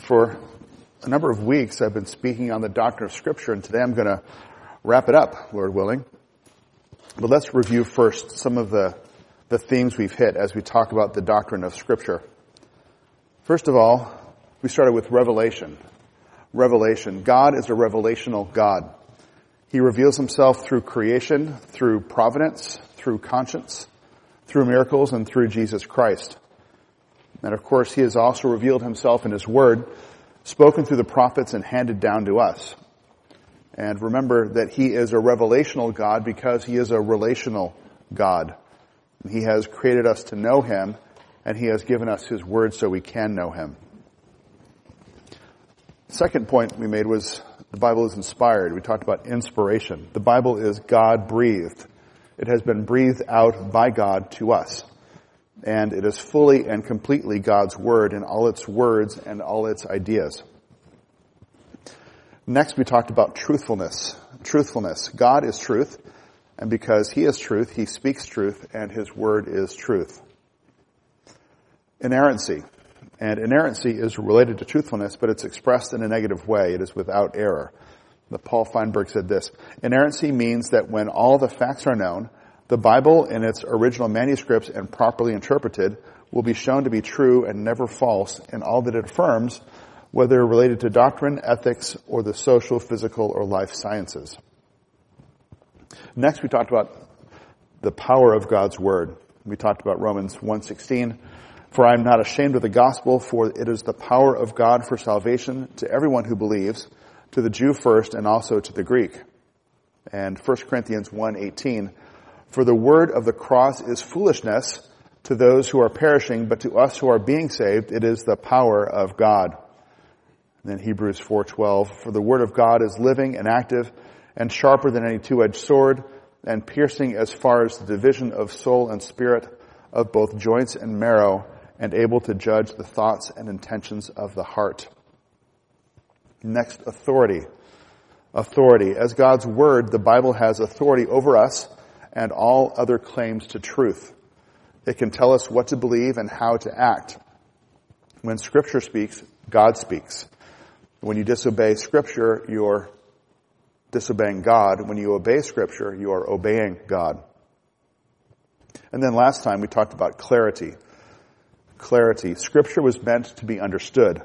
For a number of weeks, I've been speaking on the doctrine of Scripture, and today I'm going to wrap it up, Lord willing. But let's review first some of the, the themes we've hit as we talk about the doctrine of Scripture. First of all, we started with revelation. Revelation. God is a revelational God. He reveals himself through creation, through providence, through conscience, through miracles, and through Jesus Christ. And of course, he has also revealed himself in his word, spoken through the prophets and handed down to us. And remember that he is a revelational God because he is a relational God. He has created us to know him and he has given us his word so we can know him. Second point we made was the Bible is inspired. We talked about inspiration. The Bible is God breathed. It has been breathed out by God to us and it is fully and completely God's Word in all its words and all its ideas. Next, we talked about truthfulness. Truthfulness. God is truth, and because He is truth, He speaks truth, and His Word is truth. Inerrancy. And inerrancy is related to truthfulness, but it's expressed in a negative way. It is without error. The Paul Feinberg said this, inerrancy means that when all the facts are known, the Bible in its original manuscripts and properly interpreted will be shown to be true and never false in all that it affirms, whether related to doctrine, ethics, or the social, physical, or life sciences. Next, we talked about the power of God's Word. We talked about Romans 1.16, For I am not ashamed of the gospel, for it is the power of God for salvation to everyone who believes, to the Jew first and also to the Greek. And 1 Corinthians 1.18, for the word of the cross is foolishness to those who are perishing, but to us who are being saved, it is the power of God. And then Hebrews 4:12, for the word of God is living and active and sharper than any two-edged sword and piercing as far as the division of soul and spirit of both joints and marrow and able to judge the thoughts and intentions of the heart. Next, authority. Authority. As God's word, the Bible has authority over us and all other claims to truth. It can tell us what to believe and how to act. When scripture speaks, God speaks. When you disobey scripture, you're disobeying God. When you obey scripture, you are obeying God. And then last time we talked about clarity. Clarity. Scripture was meant to be understood.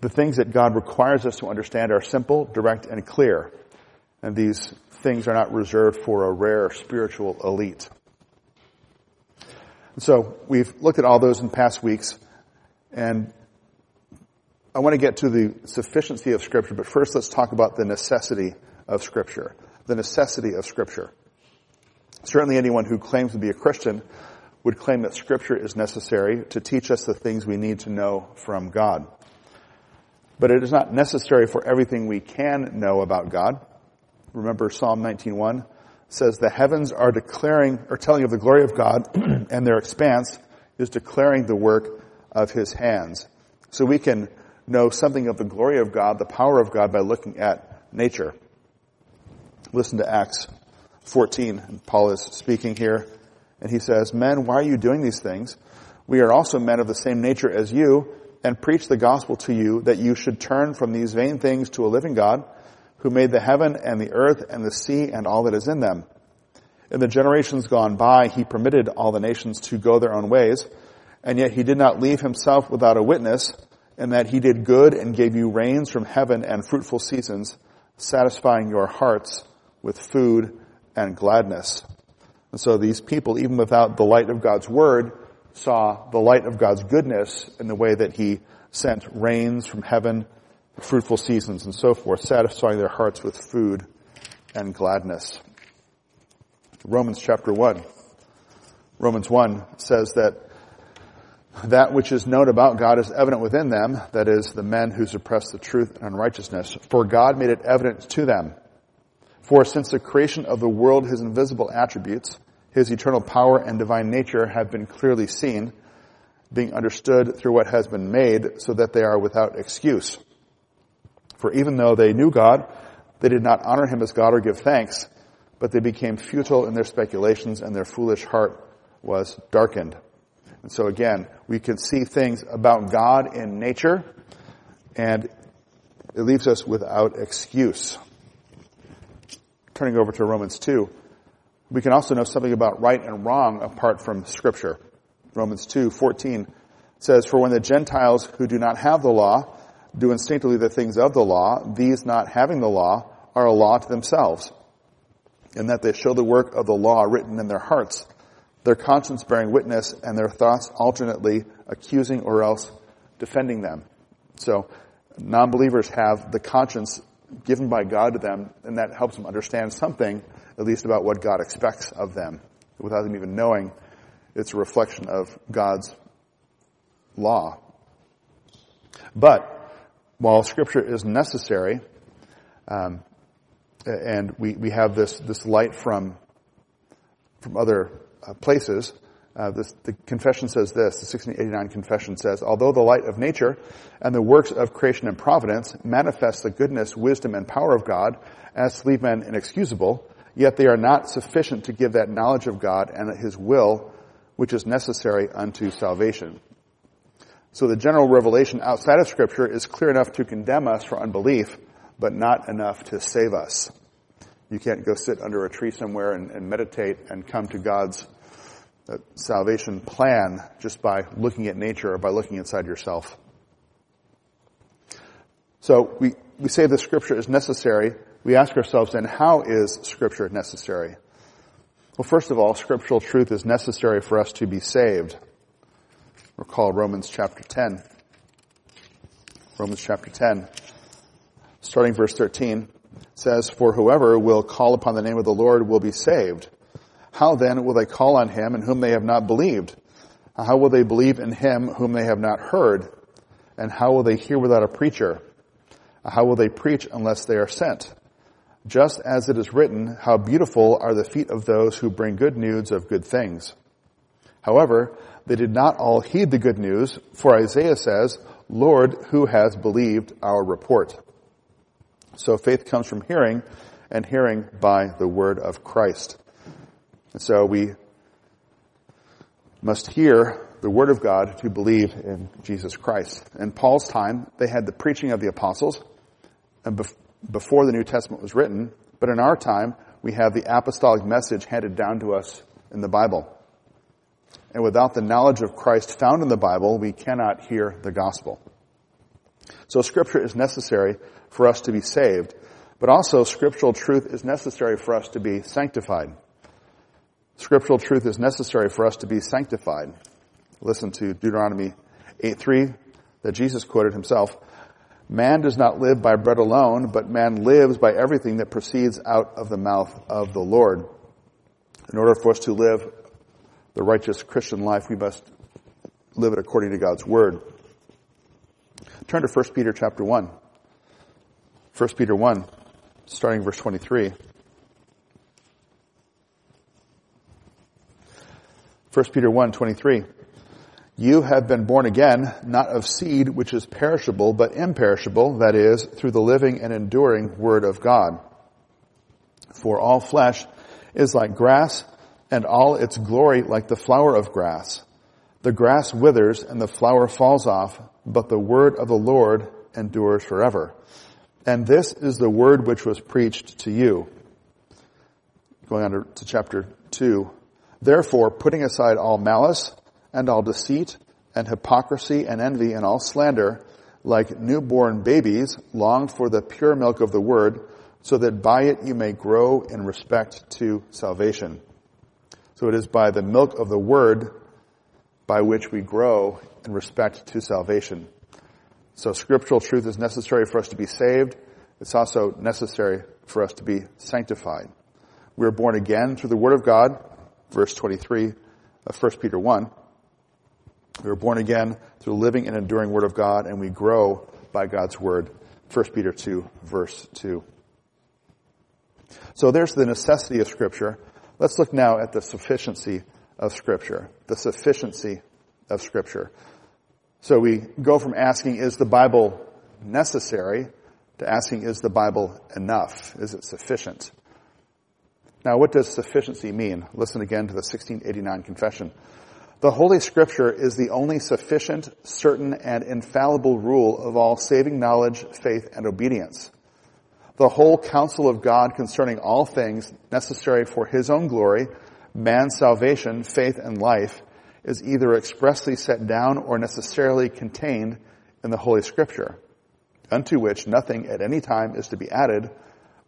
The things that God requires us to understand are simple, direct, and clear. And these things are not reserved for a rare spiritual elite. And So we've looked at all those in past weeks, and I want to get to the sufficiency of Scripture, but first let's talk about the necessity of Scripture. The necessity of Scripture. Certainly anyone who claims to be a Christian would claim that Scripture is necessary to teach us the things we need to know from God. But it is not necessary for everything we can know about God. Remember Psalm 19.1 says the heavens are declaring or telling of the glory of God and their expanse is declaring the work of his hands. So we can know something of the glory of God, the power of God by looking at nature. Listen to Acts 14. And Paul is speaking here and he says, Men, why are you doing these things? We are also men of the same nature as you and preach the gospel to you that you should turn from these vain things to a living God who made the heaven and the earth and the sea and all that is in them. In the generations gone by, he permitted all the nations to go their own ways, and yet he did not leave himself without a witness, in that he did good and gave you rains from heaven and fruitful seasons, satisfying your hearts with food and gladness. And so these people, even without the light of God's word, saw the light of God's goodness in the way that he sent rains from heaven fruitful seasons and so forth, satisfying their hearts with food and gladness. Romans chapter 1. Romans 1 says that that which is known about God is evident within them, that is, the men who suppress the truth and unrighteousness, for God made it evident to them. For since the creation of the world, his invisible attributes, his eternal power and divine nature have been clearly seen, being understood through what has been made, so that they are without excuse. For even though they knew God, they did not honor him as God or give thanks, but they became futile in their speculations and their foolish heart was darkened. And so again, we can see things about God in nature and it leaves us without excuse. Turning over to Romans 2, we can also know something about right and wrong apart from scripture. Romans 2, 14 says, For when the Gentiles who do not have the law do instinctively the things of the law, these not having the law are a law to themselves, in that they show the work of the law written in their hearts, their conscience bearing witness, and their thoughts alternately accusing or else defending them. So, non-believers have the conscience given by God to them, and that helps them understand something, at least about what God expects of them, without them even knowing it's a reflection of God's law. But, while scripture is necessary, um, and we, we have this, this light from, from other uh, places, uh, this, the confession says this, the 1689 confession says, although the light of nature and the works of creation and providence manifest the goodness, wisdom, and power of God as to leave men inexcusable, yet they are not sufficient to give that knowledge of God and His will which is necessary unto salvation. So the general revelation outside of scripture is clear enough to condemn us for unbelief, but not enough to save us. You can't go sit under a tree somewhere and, and meditate and come to God's uh, salvation plan just by looking at nature or by looking inside yourself. So we, we say the scripture is necessary. We ask ourselves then, how is scripture necessary? Well, first of all, scriptural truth is necessary for us to be saved. Recall Romans chapter 10. Romans chapter 10, starting verse 13, says, For whoever will call upon the name of the Lord will be saved. How then will they call on him in whom they have not believed? How will they believe in him whom they have not heard? And how will they hear without a preacher? How will they preach unless they are sent? Just as it is written, how beautiful are the feet of those who bring good news of good things. However, they did not all heed the good news, for Isaiah says, Lord, who has believed our report? So faith comes from hearing, and hearing by the word of Christ. And so we must hear the word of God to believe in Jesus Christ. In Paul's time, they had the preaching of the apostles and before the New Testament was written, but in our time, we have the apostolic message handed down to us in the Bible. And without the knowledge of Christ found in the Bible, we cannot hear the gospel. So scripture is necessary for us to be saved, but also scriptural truth is necessary for us to be sanctified. Scriptural truth is necessary for us to be sanctified. Listen to Deuteronomy 8.3 that Jesus quoted himself. Man does not live by bread alone, but man lives by everything that proceeds out of the mouth of the Lord. In order for us to live the righteous Christian life, we must live it according to God's word. Turn to 1 Peter chapter 1. 1 Peter 1, starting verse 23. 1 Peter 1, 23. You have been born again, not of seed which is perishable, but imperishable, that is, through the living and enduring Word of God. For all flesh is like grass, and all its glory like the flower of grass. The grass withers and the flower falls off, but the word of the Lord endures forever. And this is the word which was preached to you. Going on to chapter 2. Therefore, putting aside all malice and all deceit and hypocrisy and envy and all slander, like newborn babies, long for the pure milk of the word, so that by it you may grow in respect to salvation. So it is by the milk of the word by which we grow in respect to salvation. So scriptural truth is necessary for us to be saved. It's also necessary for us to be sanctified. We are born again through the word of God verse 23 of 1 Peter 1. We are born again through the living and enduring Word of God, and we grow by God's Word. 1 Peter 2, verse 2. So there's the necessity of Scripture. Let's look now at the sufficiency of Scripture. The sufficiency of Scripture. So we go from asking, is the Bible necessary, to asking, is the Bible enough? Is it sufficient? Now, what does sufficiency mean? Listen again to the 1689 confession. The Holy Scripture is the only sufficient, certain, and infallible rule of all saving knowledge, faith, and obedience. The whole counsel of God concerning all things necessary for His own glory, man's salvation, faith, and life is either expressly set down or necessarily contained in the Holy Scripture, unto which nothing at any time is to be added,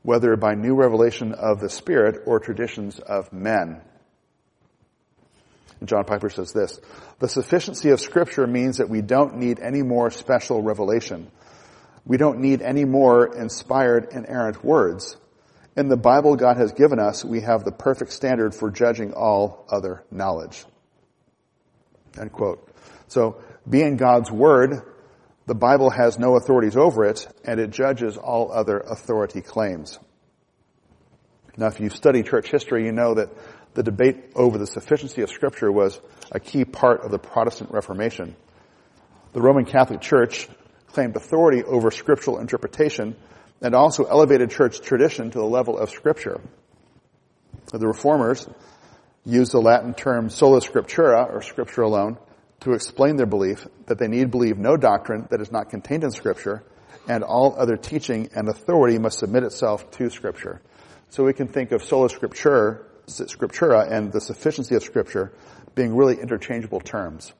whether by new revelation of the Spirit or traditions of men. John Piper says this, the sufficiency of scripture means that we don't need any more special revelation. We don't need any more inspired inerrant words. In the Bible God has given us, we have the perfect standard for judging all other knowledge. End quote. So, being God's Word, the Bible has no authorities over it, and it judges all other authority claims. Now, if you study church history, you know that the debate over the sufficiency of Scripture was a key part of the Protestant Reformation. The Roman Catholic Church claimed authority over scriptural interpretation and also elevated church tradition to the level of Scripture. The Reformers used the Latin term sola scriptura, or Scripture alone, to explain their belief that they need believe no doctrine that is not contained in Scripture, and all other teaching and authority must submit itself to Scripture. So we can think of sola scriptura scriptura and the sufficiency of scripture being really interchangeable terms.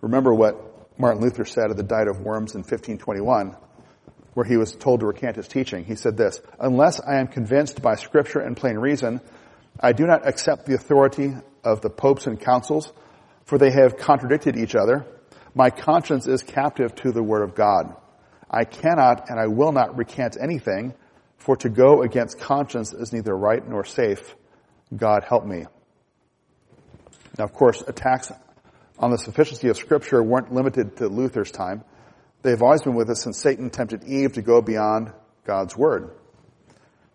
Remember what Martin Luther said at the Diet of Worms in 1521, where he was told to recant his teaching. He said this, unless I am convinced by scripture and plain reason, I do not accept the authority of the popes and councils, for they have contradicted each other. My conscience is captive to the word of God. I cannot and I will not recant anything, for to go against conscience is neither right nor safe. God help me. Now, of course, attacks on the sufficiency of Scripture weren't limited to Luther's time. They've always been with us since Satan tempted Eve to go beyond God's Word.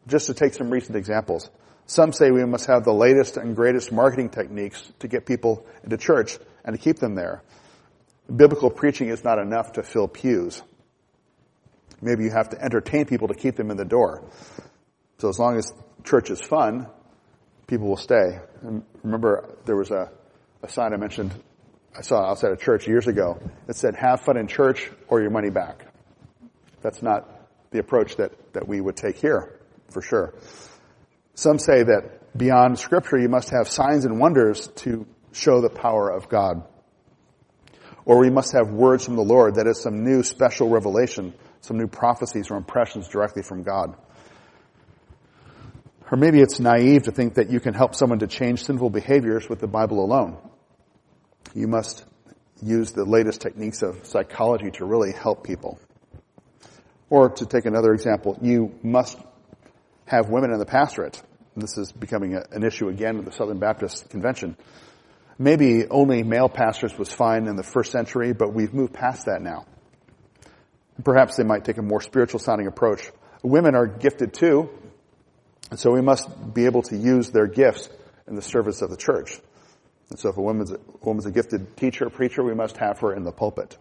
Just to take some recent examples. Some say we must have the latest and greatest marketing techniques to get people into church and to keep them there. Biblical preaching is not enough to fill pews. Maybe you have to entertain people to keep them in the door. So as long as church is fun, people will stay. And remember, there was a, a sign I mentioned I saw outside a church years ago that said, have fun in church or your money back. That's not the approach that, that we would take here, for sure. Some say that beyond scripture, you must have signs and wonders to show the power of God. Or we must have words from the Lord, that is some new special revelation some new prophecies or impressions directly from God. Or maybe it's naive to think that you can help someone to change sinful behaviors with the Bible alone. You must use the latest techniques of psychology to really help people. Or to take another example, you must have women in the pastorate. This is becoming a, an issue again with the Southern Baptist Convention. Maybe only male pastors was fine in the first century, but we've moved past that now. Perhaps they might take a more spiritual sounding approach. Women are gifted too, and so we must be able to use their gifts in the service of the church. And so if a woman's, a woman's a gifted teacher, preacher, we must have her in the pulpit.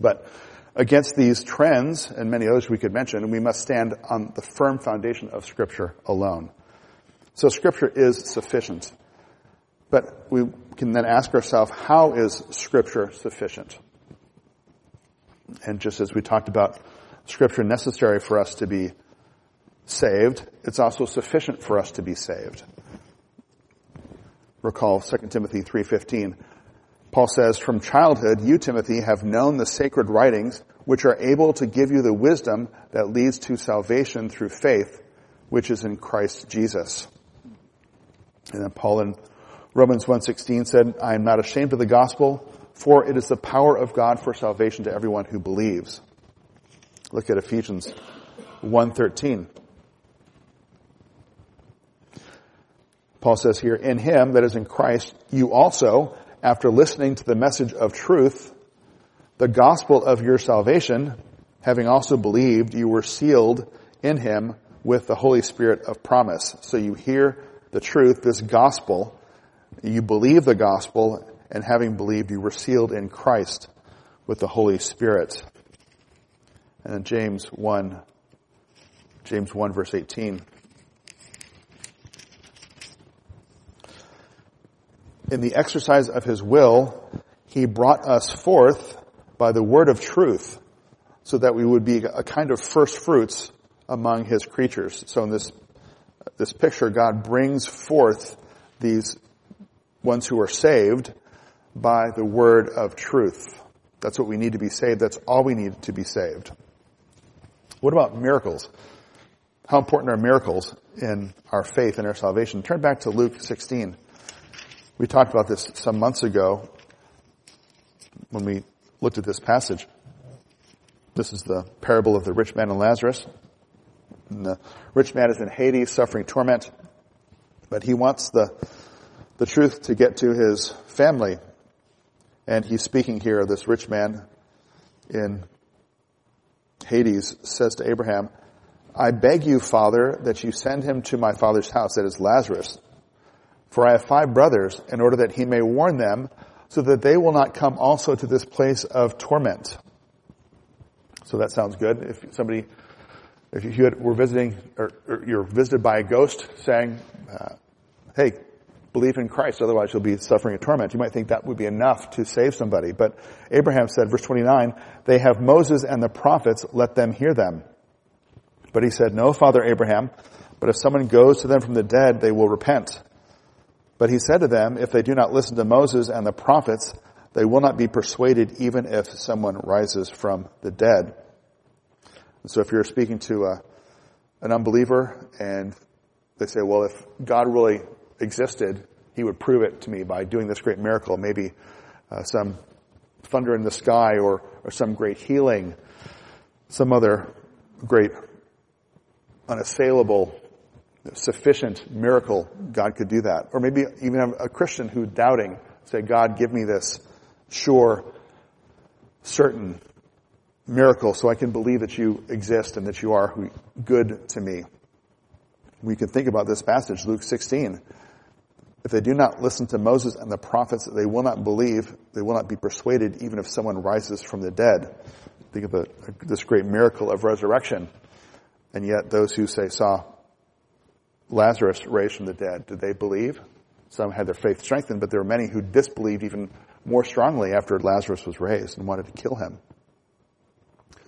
But against these trends and many others we could mention, we must stand on the firm foundation of scripture alone. So scripture is sufficient. But we can then ask ourselves, how is scripture sufficient? And just as we talked about scripture necessary for us to be saved, it's also sufficient for us to be saved. Recall 2 Timothy 3:15. Paul says, "From childhood you Timothy have known the sacred writings which are able to give you the wisdom that leads to salvation through faith which is in Christ Jesus." And then Paul in Romans 1:16 said, "I am not ashamed of the gospel, for it is the power of God for salvation to everyone who believes. Look at Ephesians 1.13. Paul says here, in him, that is in Christ, you also, after listening to the message of truth, the gospel of your salvation, having also believed, you were sealed in him with the Holy Spirit of promise. So you hear the truth, this gospel, you believe the gospel, and having believed you were sealed in Christ with the Holy Spirit. And then James 1, James 1 verse 18. In the exercise of his will, he brought us forth by the word of truth so that we would be a kind of first fruits among his creatures. So in this, this picture, God brings forth these ones who are saved by the word of truth. That's what we need to be saved. That's all we need to be saved. What about miracles? How important are miracles in our faith and our salvation? Turn back to Luke 16. We talked about this some months ago when we looked at this passage. This is the parable of the rich man and Lazarus. And the rich man is in Hades suffering torment, but he wants the, the truth to get to his family. And he's speaking here, of this rich man in Hades says to Abraham, I beg you, Father, that you send him to my father's house, that is Lazarus. For I have five brothers, in order that he may warn them, so that they will not come also to this place of torment. So that sounds good. If somebody, if you had, were visiting, or, or, you're visited by a ghost saying, uh, hey, believe in Christ, otherwise you'll be suffering a torment. You might think that would be enough to save somebody. But Abraham said, verse 29, they have Moses and the prophets, let them hear them. But he said, no, Father Abraham, but if someone goes to them from the dead, they will repent. But he said to them, if they do not listen to Moses and the prophets, they will not be persuaded even if someone rises from the dead. And so if you're speaking to a, an unbeliever and they say, well, if God really existed, he would prove it to me by doing this great miracle, maybe uh, some thunder in the sky or, or some great healing, some other great unassailable sufficient miracle, God could do that. Or maybe even a Christian who doubting, say, God, give me this sure, certain miracle so I can believe that you exist and that you are good to me. We can think about this passage, Luke 16. If they do not listen to Moses and the prophets, they will not believe, they will not be persuaded even if someone rises from the dead. Think of the, this great miracle of resurrection. And yet those who say saw Lazarus raised from the dead, did they believe? Some had their faith strengthened, but there were many who disbelieved even more strongly after Lazarus was raised and wanted to kill him.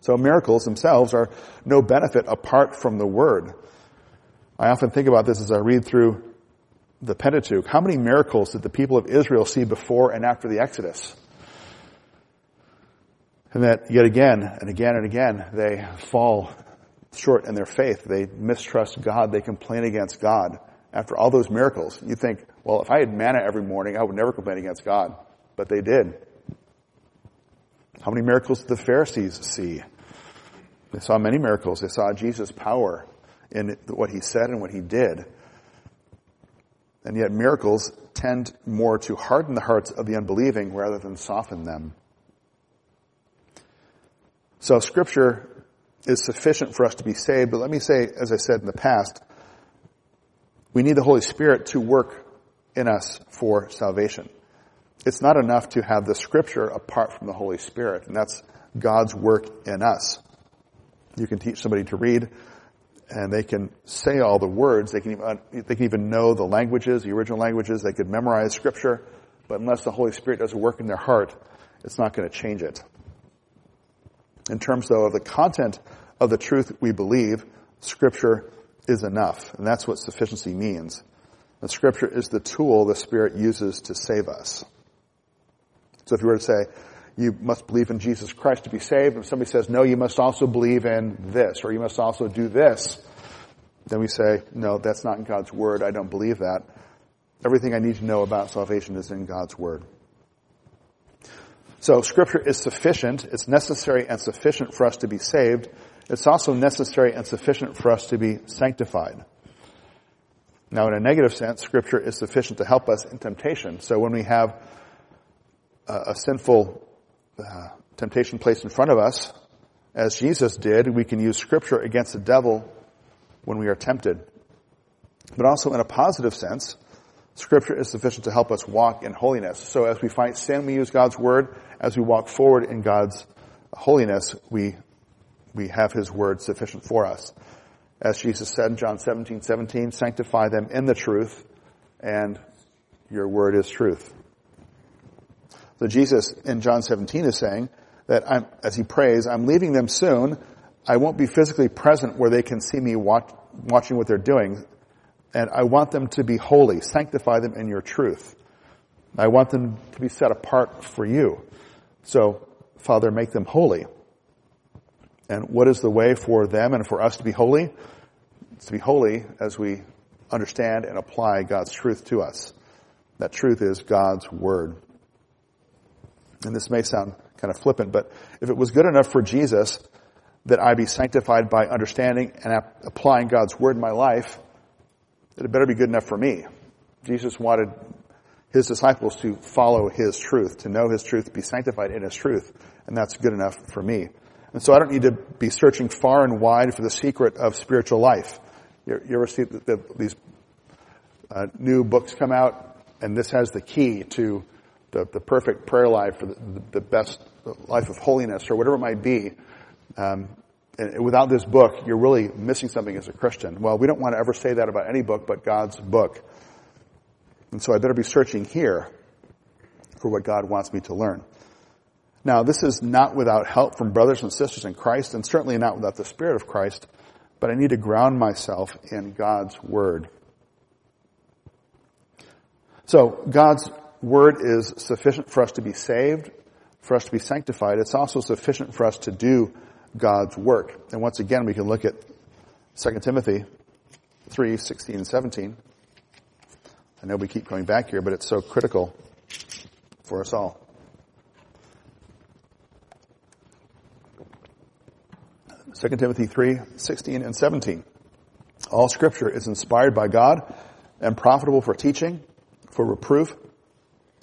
So miracles themselves are no benefit apart from the word. I often think about this as I read through the Pentateuch. How many miracles did the people of Israel see before and after the Exodus? And that yet again and again and again they fall short in their faith. They mistrust God. They complain against God. After all those miracles, you think, well, if I had manna every morning, I would never complain against God. But they did. How many miracles did the Pharisees see? They saw many miracles. They saw Jesus' power in what he said and what he did. And yet miracles tend more to harden the hearts of the unbelieving rather than soften them. So scripture is sufficient for us to be saved. But let me say, as I said in the past, we need the Holy Spirit to work in us for salvation. It's not enough to have the scripture apart from the Holy Spirit, and that's God's work in us. You can teach somebody to read, and they can say all the words. They can even, they can even know the languages, the original languages. They could memorize scripture, but unless the Holy Spirit does a work in their heart, it's not going to change it. In terms, though, of the content of the truth we believe, Scripture is enough. And that's what sufficiency means. The Scripture is the tool the Spirit uses to save us. So if you were to say, you must believe in Jesus Christ to be saved, and somebody says, no, you must also believe in this, or you must also do this, then we say, no, that's not in God's Word. I don't believe that. Everything I need to know about salvation is in God's Word. So scripture is sufficient. It's necessary and sufficient for us to be saved. It's also necessary and sufficient for us to be sanctified. Now in a negative sense, scripture is sufficient to help us in temptation. So when we have a, a sinful uh, temptation placed in front of us, as Jesus did, we can use scripture against the devil when we are tempted. But also in a positive sense, Scripture is sufficient to help us walk in holiness. So as we fight sin, we use God's Word. As we walk forward in God's holiness, we, we have His Word sufficient for us. As Jesus said in John 17, 17, sanctify them in the truth, and Your word is truth. So Jesus in John 17 is saying that I'm, as he prays, I'm leaving them soon. I won't be physically present where they can see me watch, watching what they're doing. And I want them to be holy. Sanctify them in your truth. I want them to be set apart for you. So, Father, make them holy. And what is the way for them and for us to be holy? It's to be holy as we understand and apply God's truth to us. That truth is God's Word. And this may sound kind of flippant, but if it was good enough for Jesus that I be sanctified by understanding and applying God's Word in my life, it better be good enough for me. Jesus wanted his disciples to follow his truth, to know his truth, be sanctified in his truth, and that's good enough for me. And so I don't need to be searching far and wide for the secret of spiritual life. You, you ever see the, the, these uh, new books come out, and this has the key to the, the perfect prayer life, or the, the, best life of holiness, or whatever it might be. Um, without this book, you're really missing something as a Christian. Well, we don't want to ever say that about any book but God's book. And so I better be searching here for what God wants me to learn. Now, this is not without help from brothers and sisters in Christ, and certainly not without the Spirit of Christ, but I need to ground myself in God's Word. So, God's Word is sufficient for us to be saved, for us to be sanctified. It's also sufficient for us to do God's work. And once again, we can look at 2 Timothy 3, 16 and 17. I know we keep going back here, but it's so critical for us all. Second Timothy 3, 16 and 17. All scripture is inspired by God and profitable for teaching, for reproof,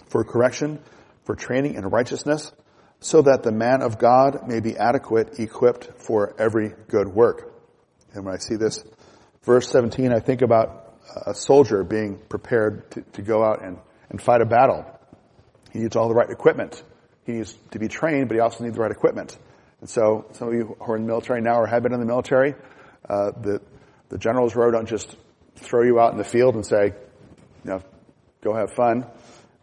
for correction, for training in righteousness, so that the man of God may be adequate, equipped for every good work. And when I see this verse 17, I think about a soldier being prepared to, to go out and, and fight a battle. He needs all the right equipment. He needs to be trained, but he also needs the right equipment. And so some of you who are in the military now or have been in the military, uh, the, the general's row don't just throw you out in the field and say, you know, go have fun.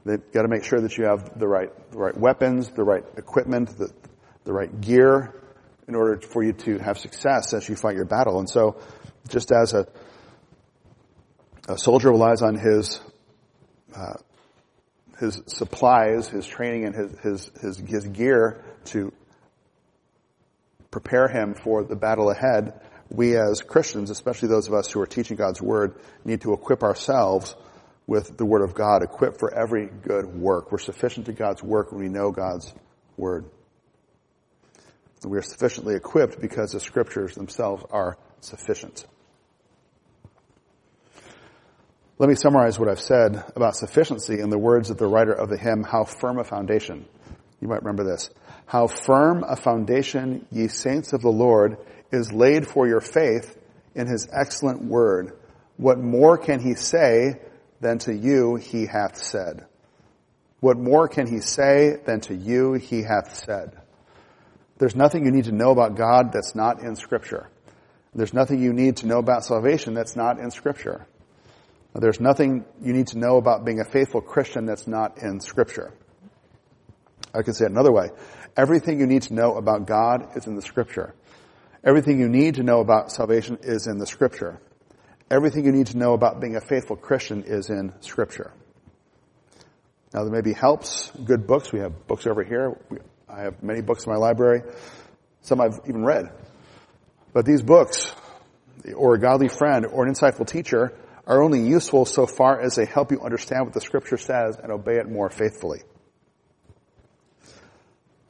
They've got to make sure that you have the right, the right weapons, the right equipment, the, the right gear in order for you to have success as you fight your battle. And so just as a, a soldier relies on his uh, his supplies, his training, and his, his his his gear to prepare him for the battle ahead. We as Christians, especially those of us who are teaching God's word, need to equip ourselves with the word of God, equipped for every good work. We're sufficient to God's work when we know God's word. We are sufficiently equipped because the scriptures themselves are sufficient. Let me summarize what I've said about sufficiency in the words of the writer of the hymn, How Firm a Foundation. You might remember this. How firm a foundation, ye saints of the Lord, is laid for your faith in his excellent word. What more can he say than to you he hath said? What more can he say than to you he hath said? There's nothing you need to know about God that's not in scripture. There's nothing you need to know about salvation that's not in scripture. There's nothing you need to know about being a faithful Christian that's not in Scripture. I can say it another way. Everything you need to know about God is in the Scripture. Everything you need to know about salvation is in the Scripture. Everything you need to know about being a faithful Christian is in Scripture. Now there may be helps, good books. We have books over here. I have many books in my library. Some I've even read. But these books, or a godly friend, or an insightful teacher, are only useful so far as they help you understand what the scripture says and obey it more faithfully.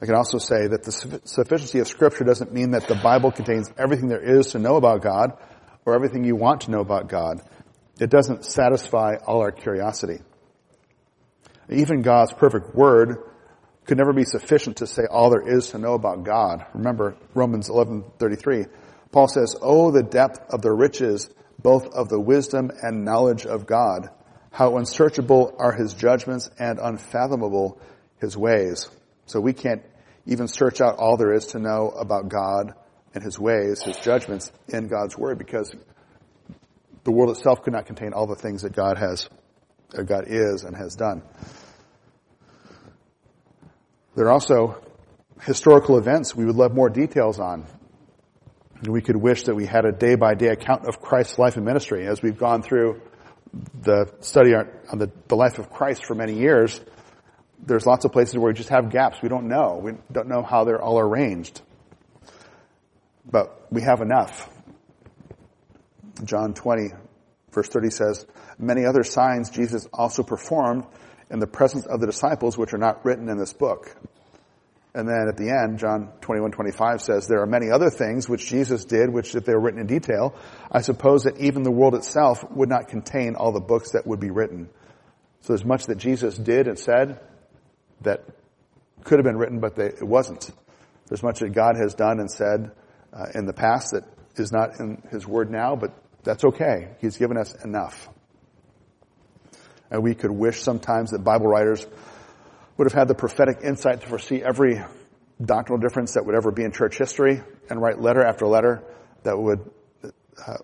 I can also say that the sufficiency of scripture doesn't mean that the Bible contains everything there is to know about God or everything you want to know about God. It doesn't satisfy all our curiosity. Even God's perfect word could never be sufficient to say all there is to know about God. Remember Romans 11:33. Paul says, "Oh the depth of the riches both of the wisdom and knowledge of God. How unsearchable are his judgments and unfathomable his ways. So we can't even search out all there is to know about God and his ways, his judgments in God's word because the world itself could not contain all the things that God has uh, God is and has done. There are also historical events we would love more details on. We could wish that we had a day by day account of Christ's life and ministry as we've gone through the study on the, the life of Christ for many years. There's lots of places where we just have gaps. We don't know. We don't know how they're all arranged. But we have enough. John 20 verse 30 says, many other signs Jesus also performed in the presence of the disciples which are not written in this book. And then at the end, John 21, 25 says, there are many other things which Jesus did, which if they were written in detail, I suppose that even the world itself would not contain all the books that would be written. So there's much that Jesus did and said that could have been written, but they, it wasn't. There's much that God has done and said uh, in the past that is not in His Word now, but that's okay. He's given us enough. And we could wish sometimes that Bible writers would have had the prophetic insight to foresee every doctrinal difference that would ever be in church history and write letter after letter that would uh,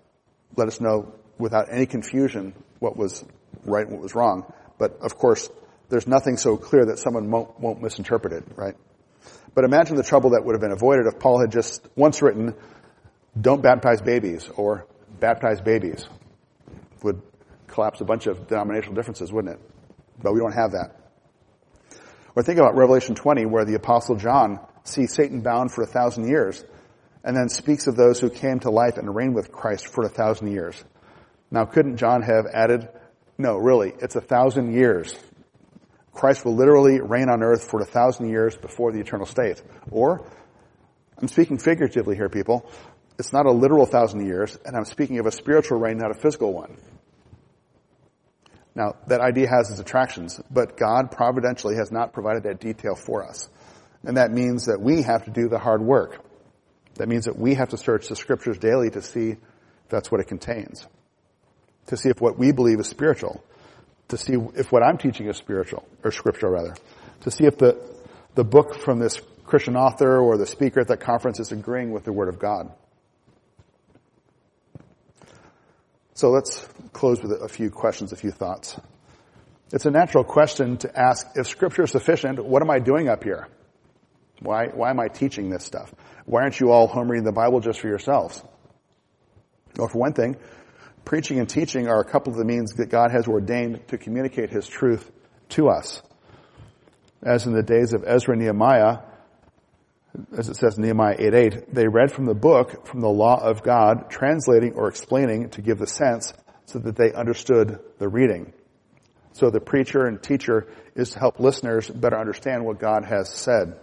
let us know without any confusion what was right and what was wrong. But of course, there's nothing so clear that someone won't, won't misinterpret it, right? But imagine the trouble that would have been avoided if Paul had just once written, don't baptize babies or baptize babies. Would collapse a bunch of denominational differences, wouldn't it? But we don't have that. Or think about Revelation 20 where the apostle John sees Satan bound for a thousand years and then speaks of those who came to life and reigned with Christ for a thousand years. Now couldn't John have added, no, really, it's a thousand years. Christ will literally reign on earth for a thousand years before the eternal state. Or, I'm speaking figuratively here, people. It's not a literal thousand years, and I'm speaking of a spiritual reign, not a physical one. Now, that idea has its attractions, but God providentially has not provided that detail for us. And that means that we have to do the hard work. That means that we have to search the scriptures daily to see if that's what it contains. To see if what we believe is spiritual. To see if what I'm teaching is spiritual, or scriptural rather. To see if the, the book from this Christian author or the speaker at that conference is agreeing with the Word of God. So let's close with a few questions, a few thoughts. It's a natural question to ask, if scripture is sufficient, what am I doing up here? Why, why am I teaching this stuff? Why aren't you all home reading the Bible just for yourselves? Well, for one thing, preaching and teaching are a couple of the means that God has ordained to communicate His truth to us. As in the days of Ezra and Nehemiah, as it says in Nehemiah 8:8, they read from the book, from the law of God, translating or explaining to give the sense so that they understood the reading. So the preacher and teacher is to help listeners better understand what God has said.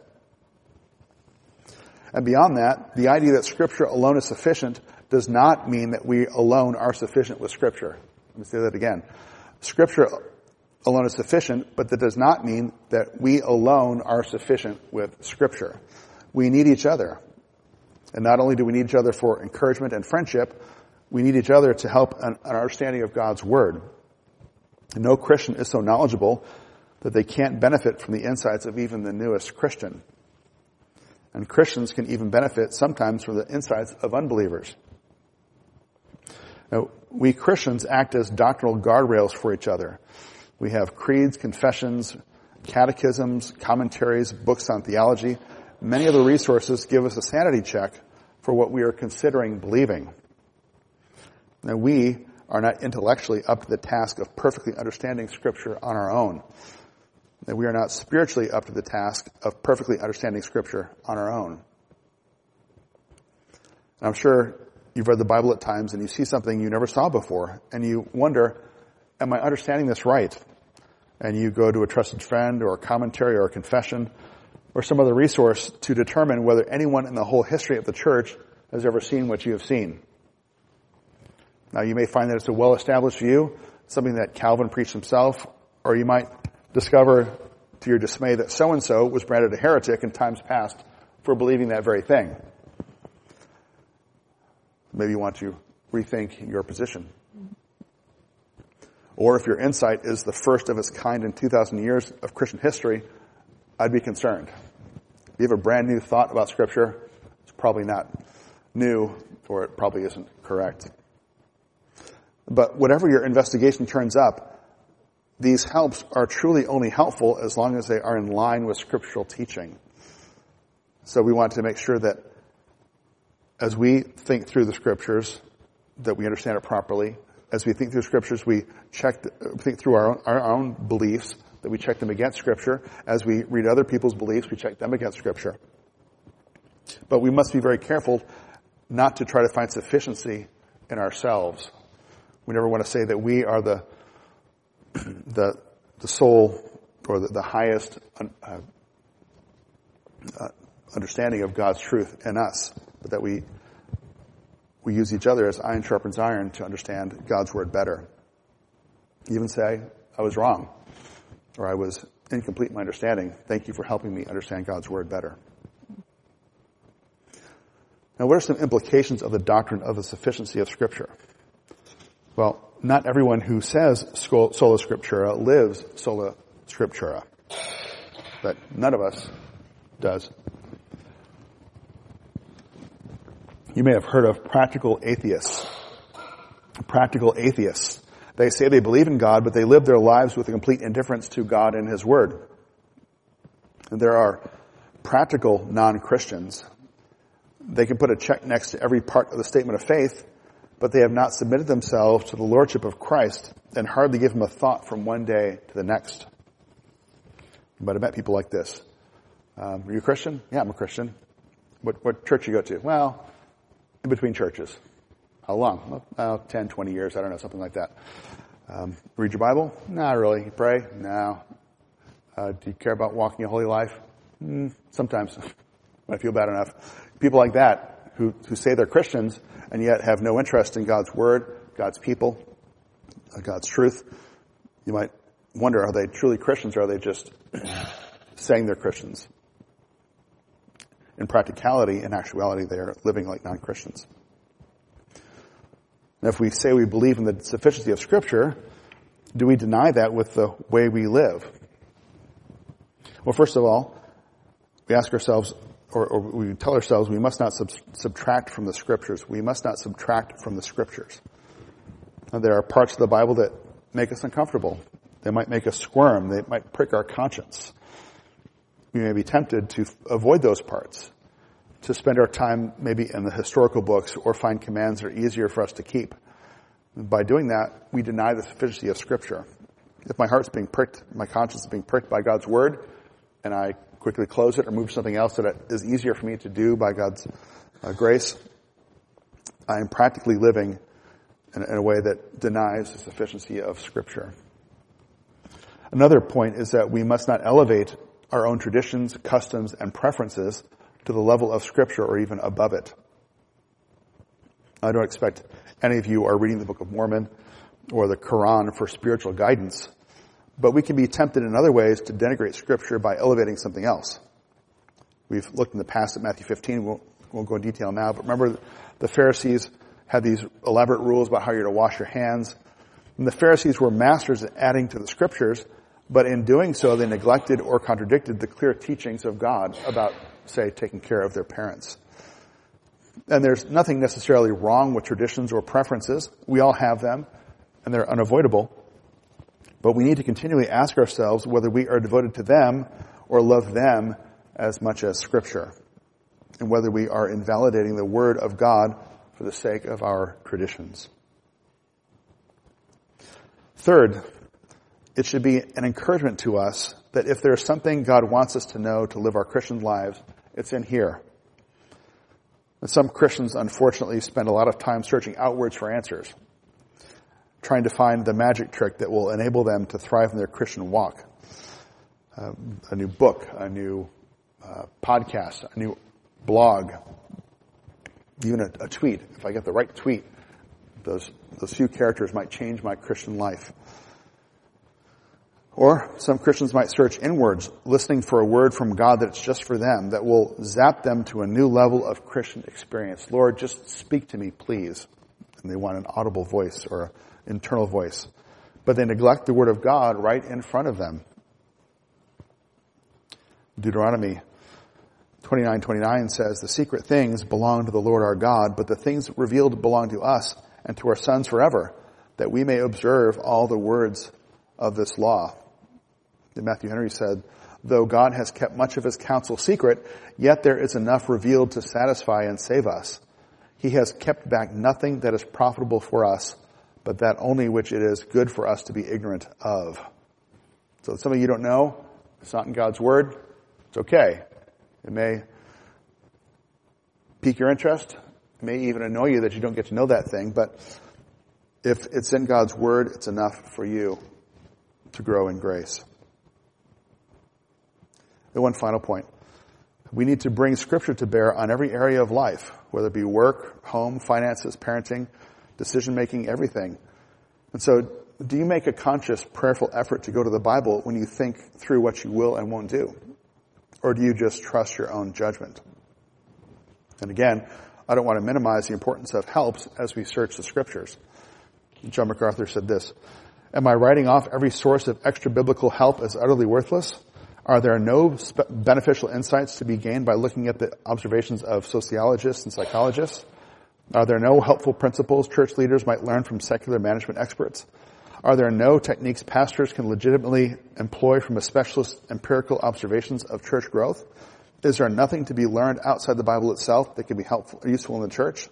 And beyond that, the idea that scripture alone is sufficient does not mean that we alone are sufficient with scripture. Let me say that again. Scripture alone is sufficient, but that does not mean that we alone are sufficient with scripture. We need each other. And not only do we need each other for encouragement and friendship, we need each other to help an, an understanding of God's Word. No Christian is so knowledgeable that they can't benefit from the insights of even the newest Christian. And Christians can even benefit sometimes from the insights of unbelievers. Now, we Christians act as doctrinal guardrails for each other. We have creeds, confessions, catechisms, commentaries, books on theology, many of the resources give us a sanity check for what we are considering believing. Now we are not intellectually up to the task of perfectly understanding scripture on our own. That we are not spiritually up to the task of perfectly understanding scripture on our own. And I'm sure you've read the Bible at times and you see something you never saw before and you wonder, am I understanding this right? And you go to a trusted friend or a commentary or a confession or some other resource to determine whether anyone in the whole history of the church has ever seen what you have seen. Now you may find that it's a well-established view, something that Calvin preached himself, or you might discover to your dismay that so-and-so was branded a heretic in times past for believing that very thing. Maybe you want to rethink your position. Or if your insight is the first of its kind in 2,000 years of Christian history, I'd be concerned. If you have a brand new thought about Scripture, it's probably not new, or it probably isn't correct. But whatever your investigation turns up, these helps are truly only helpful as long as they are in line with scriptural teaching. So we want to make sure that as we think through the scriptures, that we understand it properly. As we think through scriptures, we check, think through our own, our own beliefs, that we check them against scripture. As we read other people's beliefs, we check them against scripture. But we must be very careful not to try to find sufficiency in ourselves. We never want to say that we are the, the, the sole or the, the highest uh, uh, understanding of God's truth in us, but that we, we use each other as iron sharpens iron to understand God's word better. Even say, I was wrong, or I was incomplete in my understanding. Thank you for helping me understand God's word better. Now, what are some implications of the doctrine of the sufficiency of Scripture? Well, not everyone who says sola scriptura lives sola scriptura, but none of us does. You may have heard of practical atheists. Practical atheists. They say they believe in God, but they live their lives with a complete indifference to God and His Word. And there are practical non-Christians they can put a check next to every part of the statement of faith, but they have not submitted themselves to the Lordship of Christ and hardly give him a thought from one day to the next. But I met people like this. Um, are you a Christian? Yeah, I'm a Christian. What, what church you go to? Well, in between churches. How long? Well, 10, 20 years. I don't know, something like that. Um, read your Bible? Not really. You pray? No. Uh, do you care about walking a holy life? Mm, sometimes. I feel bad enough people like that who, who say they're Christians and yet have no interest in God's Word, God's people, uh, God's truth. You might wonder, are they truly Christians or are they just saying they're Christians? In practicality, in actuality, they are living like non-Christians. If we say we believe in the sufficiency of Scripture, do we deny that with the way we live? Well, first of all, we ask ourselves, or, or we tell ourselves we must not sub- subtract from the scriptures. We must not subtract from the scriptures. Now, there are parts of the Bible that make us uncomfortable. They might make us squirm. They might prick our conscience. We may be tempted to avoid those parts, to spend our time maybe in the historical books or find commands that are easier for us to keep. By doing that, we deny the sufficiency of Scripture. If my heart's being pricked, my conscience is being pricked by God's Word, and I quickly close it or move something else that is easier for me to do by God's uh, grace. I am practically living in, in a way that denies the sufficiency of Scripture. Another point is that we must not elevate our own traditions, customs, and preferences to the level of Scripture or even above it. I don't expect any of you are reading the Book of Mormon or the Quran for spiritual guidance. But we can be tempted in other ways to denigrate scripture by elevating something else. We've looked in the past at Matthew 15. We'll, won't go in detail now, but remember the Pharisees had these elaborate rules about how you're to wash your hands. And the Pharisees were masters at adding to the scriptures, but in doing so, they neglected or contradicted the clear teachings of God about, say, taking care of their parents. And there's nothing necessarily wrong with traditions or preferences. We all have them, and they're unavoidable. But we need to continually ask ourselves whether we are devoted to them or love them as much as scripture. And whether we are invalidating the word of God for the sake of our traditions. Third, it should be an encouragement to us that if there's something God wants us to know to live our Christian lives, it's in here. And some Christians, unfortunately, spend a lot of time searching outwards for answers trying to find the magic trick that will enable them to thrive in their Christian walk. Uh, a new book, a new uh, podcast, a new blog, even a, a, tweet. If I get the right tweet, those, those few characters might change my Christian life. Or some Christians might search inwards, listening for a word from God that's just for them, that will zap them to a new level of Christian experience. Lord, just speak to me, please. And they want an audible voice or an internal voice. But they neglect the word of God right in front of them. Deuteronomy 29:29 says, "The secret things belong to the Lord our God, but the things revealed belong to us and to our sons forever, that we may observe all the words of this law. And Matthew Henry said, though God has kept much of his counsel secret, yet there is enough revealed to satisfy and save us. He has kept back nothing that is profitable for us, but that only which it is good for us to be ignorant of. So something you don't know, it's not in God's word, it's okay. It may pique your interest. It may even annoy you that you don't get to know that thing, but if it's in God's word, it's enough for you to grow in grace. And one final point. We need to bring scripture to bear on every area of life, whether it be work, home, finances, parenting, decision making, everything. And so, do you make a conscious, prayerful effort to go to the Bible when you think through what you will and won't do? Or do you just trust your own judgment? And again, I don't want to minimize the importance of helps as we search the scriptures. John MacArthur said this, Am I writing off every source of extra biblical help as utterly worthless? Are there no beneficial insights to be gained by looking at the observations of sociologists and psychologists? Are there no helpful principles church leaders might learn from secular management experts? Are there no techniques pastors can legitimately employ from a specialist empirical observations of church growth? Is there nothing to be learned outside the Bible itself that can be helpful, useful in the church?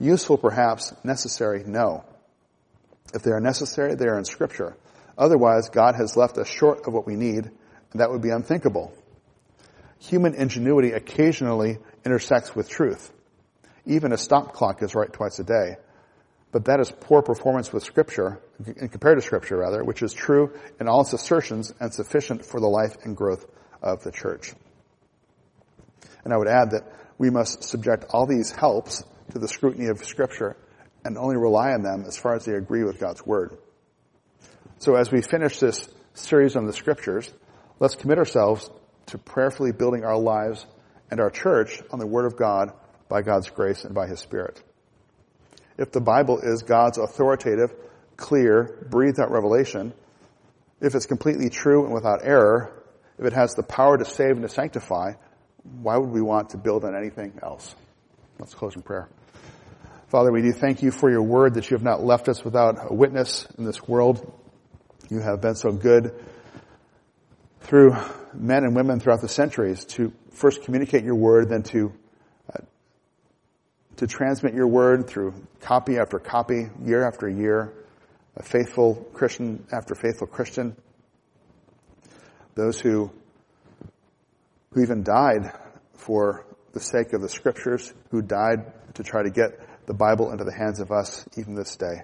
Useful perhaps, necessary, no. If they are necessary, they are in scripture. Otherwise, God has left us short of what we need that would be unthinkable. Human ingenuity occasionally intersects with truth. Even a stop clock is right twice a day. But that is poor performance with scripture, compared to scripture rather, which is true in all its assertions and sufficient for the life and growth of the church. And I would add that we must subject all these helps to the scrutiny of scripture and only rely on them as far as they agree with God's word. So as we finish this series on the scriptures, Let's commit ourselves to prayerfully building our lives and our church on the Word of God by God's grace and by His Spirit. If the Bible is God's authoritative, clear, breathed out revelation, if it's completely true and without error, if it has the power to save and to sanctify, why would we want to build on anything else? Let's close in prayer. Father, we do thank you for your word that you have not left us without a witness in this world. You have been so good through men and women throughout the centuries to first communicate your word, then to uh, to transmit your word through copy after copy, year after year, a faithful Christian after faithful Christian. Those who who even died for the sake of the scriptures, who died to try to get the Bible into the hands of us even this day.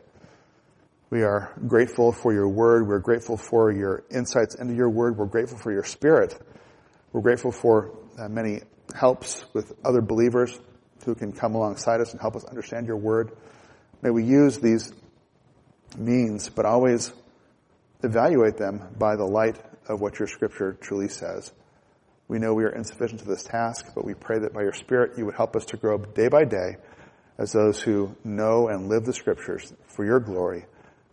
We are grateful for your word. We're grateful for your insights into your word. We're grateful for your spirit. We're grateful for uh, many helps with other believers who can come alongside us and help us understand your word. May we use these means, but always evaluate them by the light of what your scripture truly says. We know we are insufficient to this task, but we pray that by your spirit you would help us to grow day by day as those who know and live the scriptures for your glory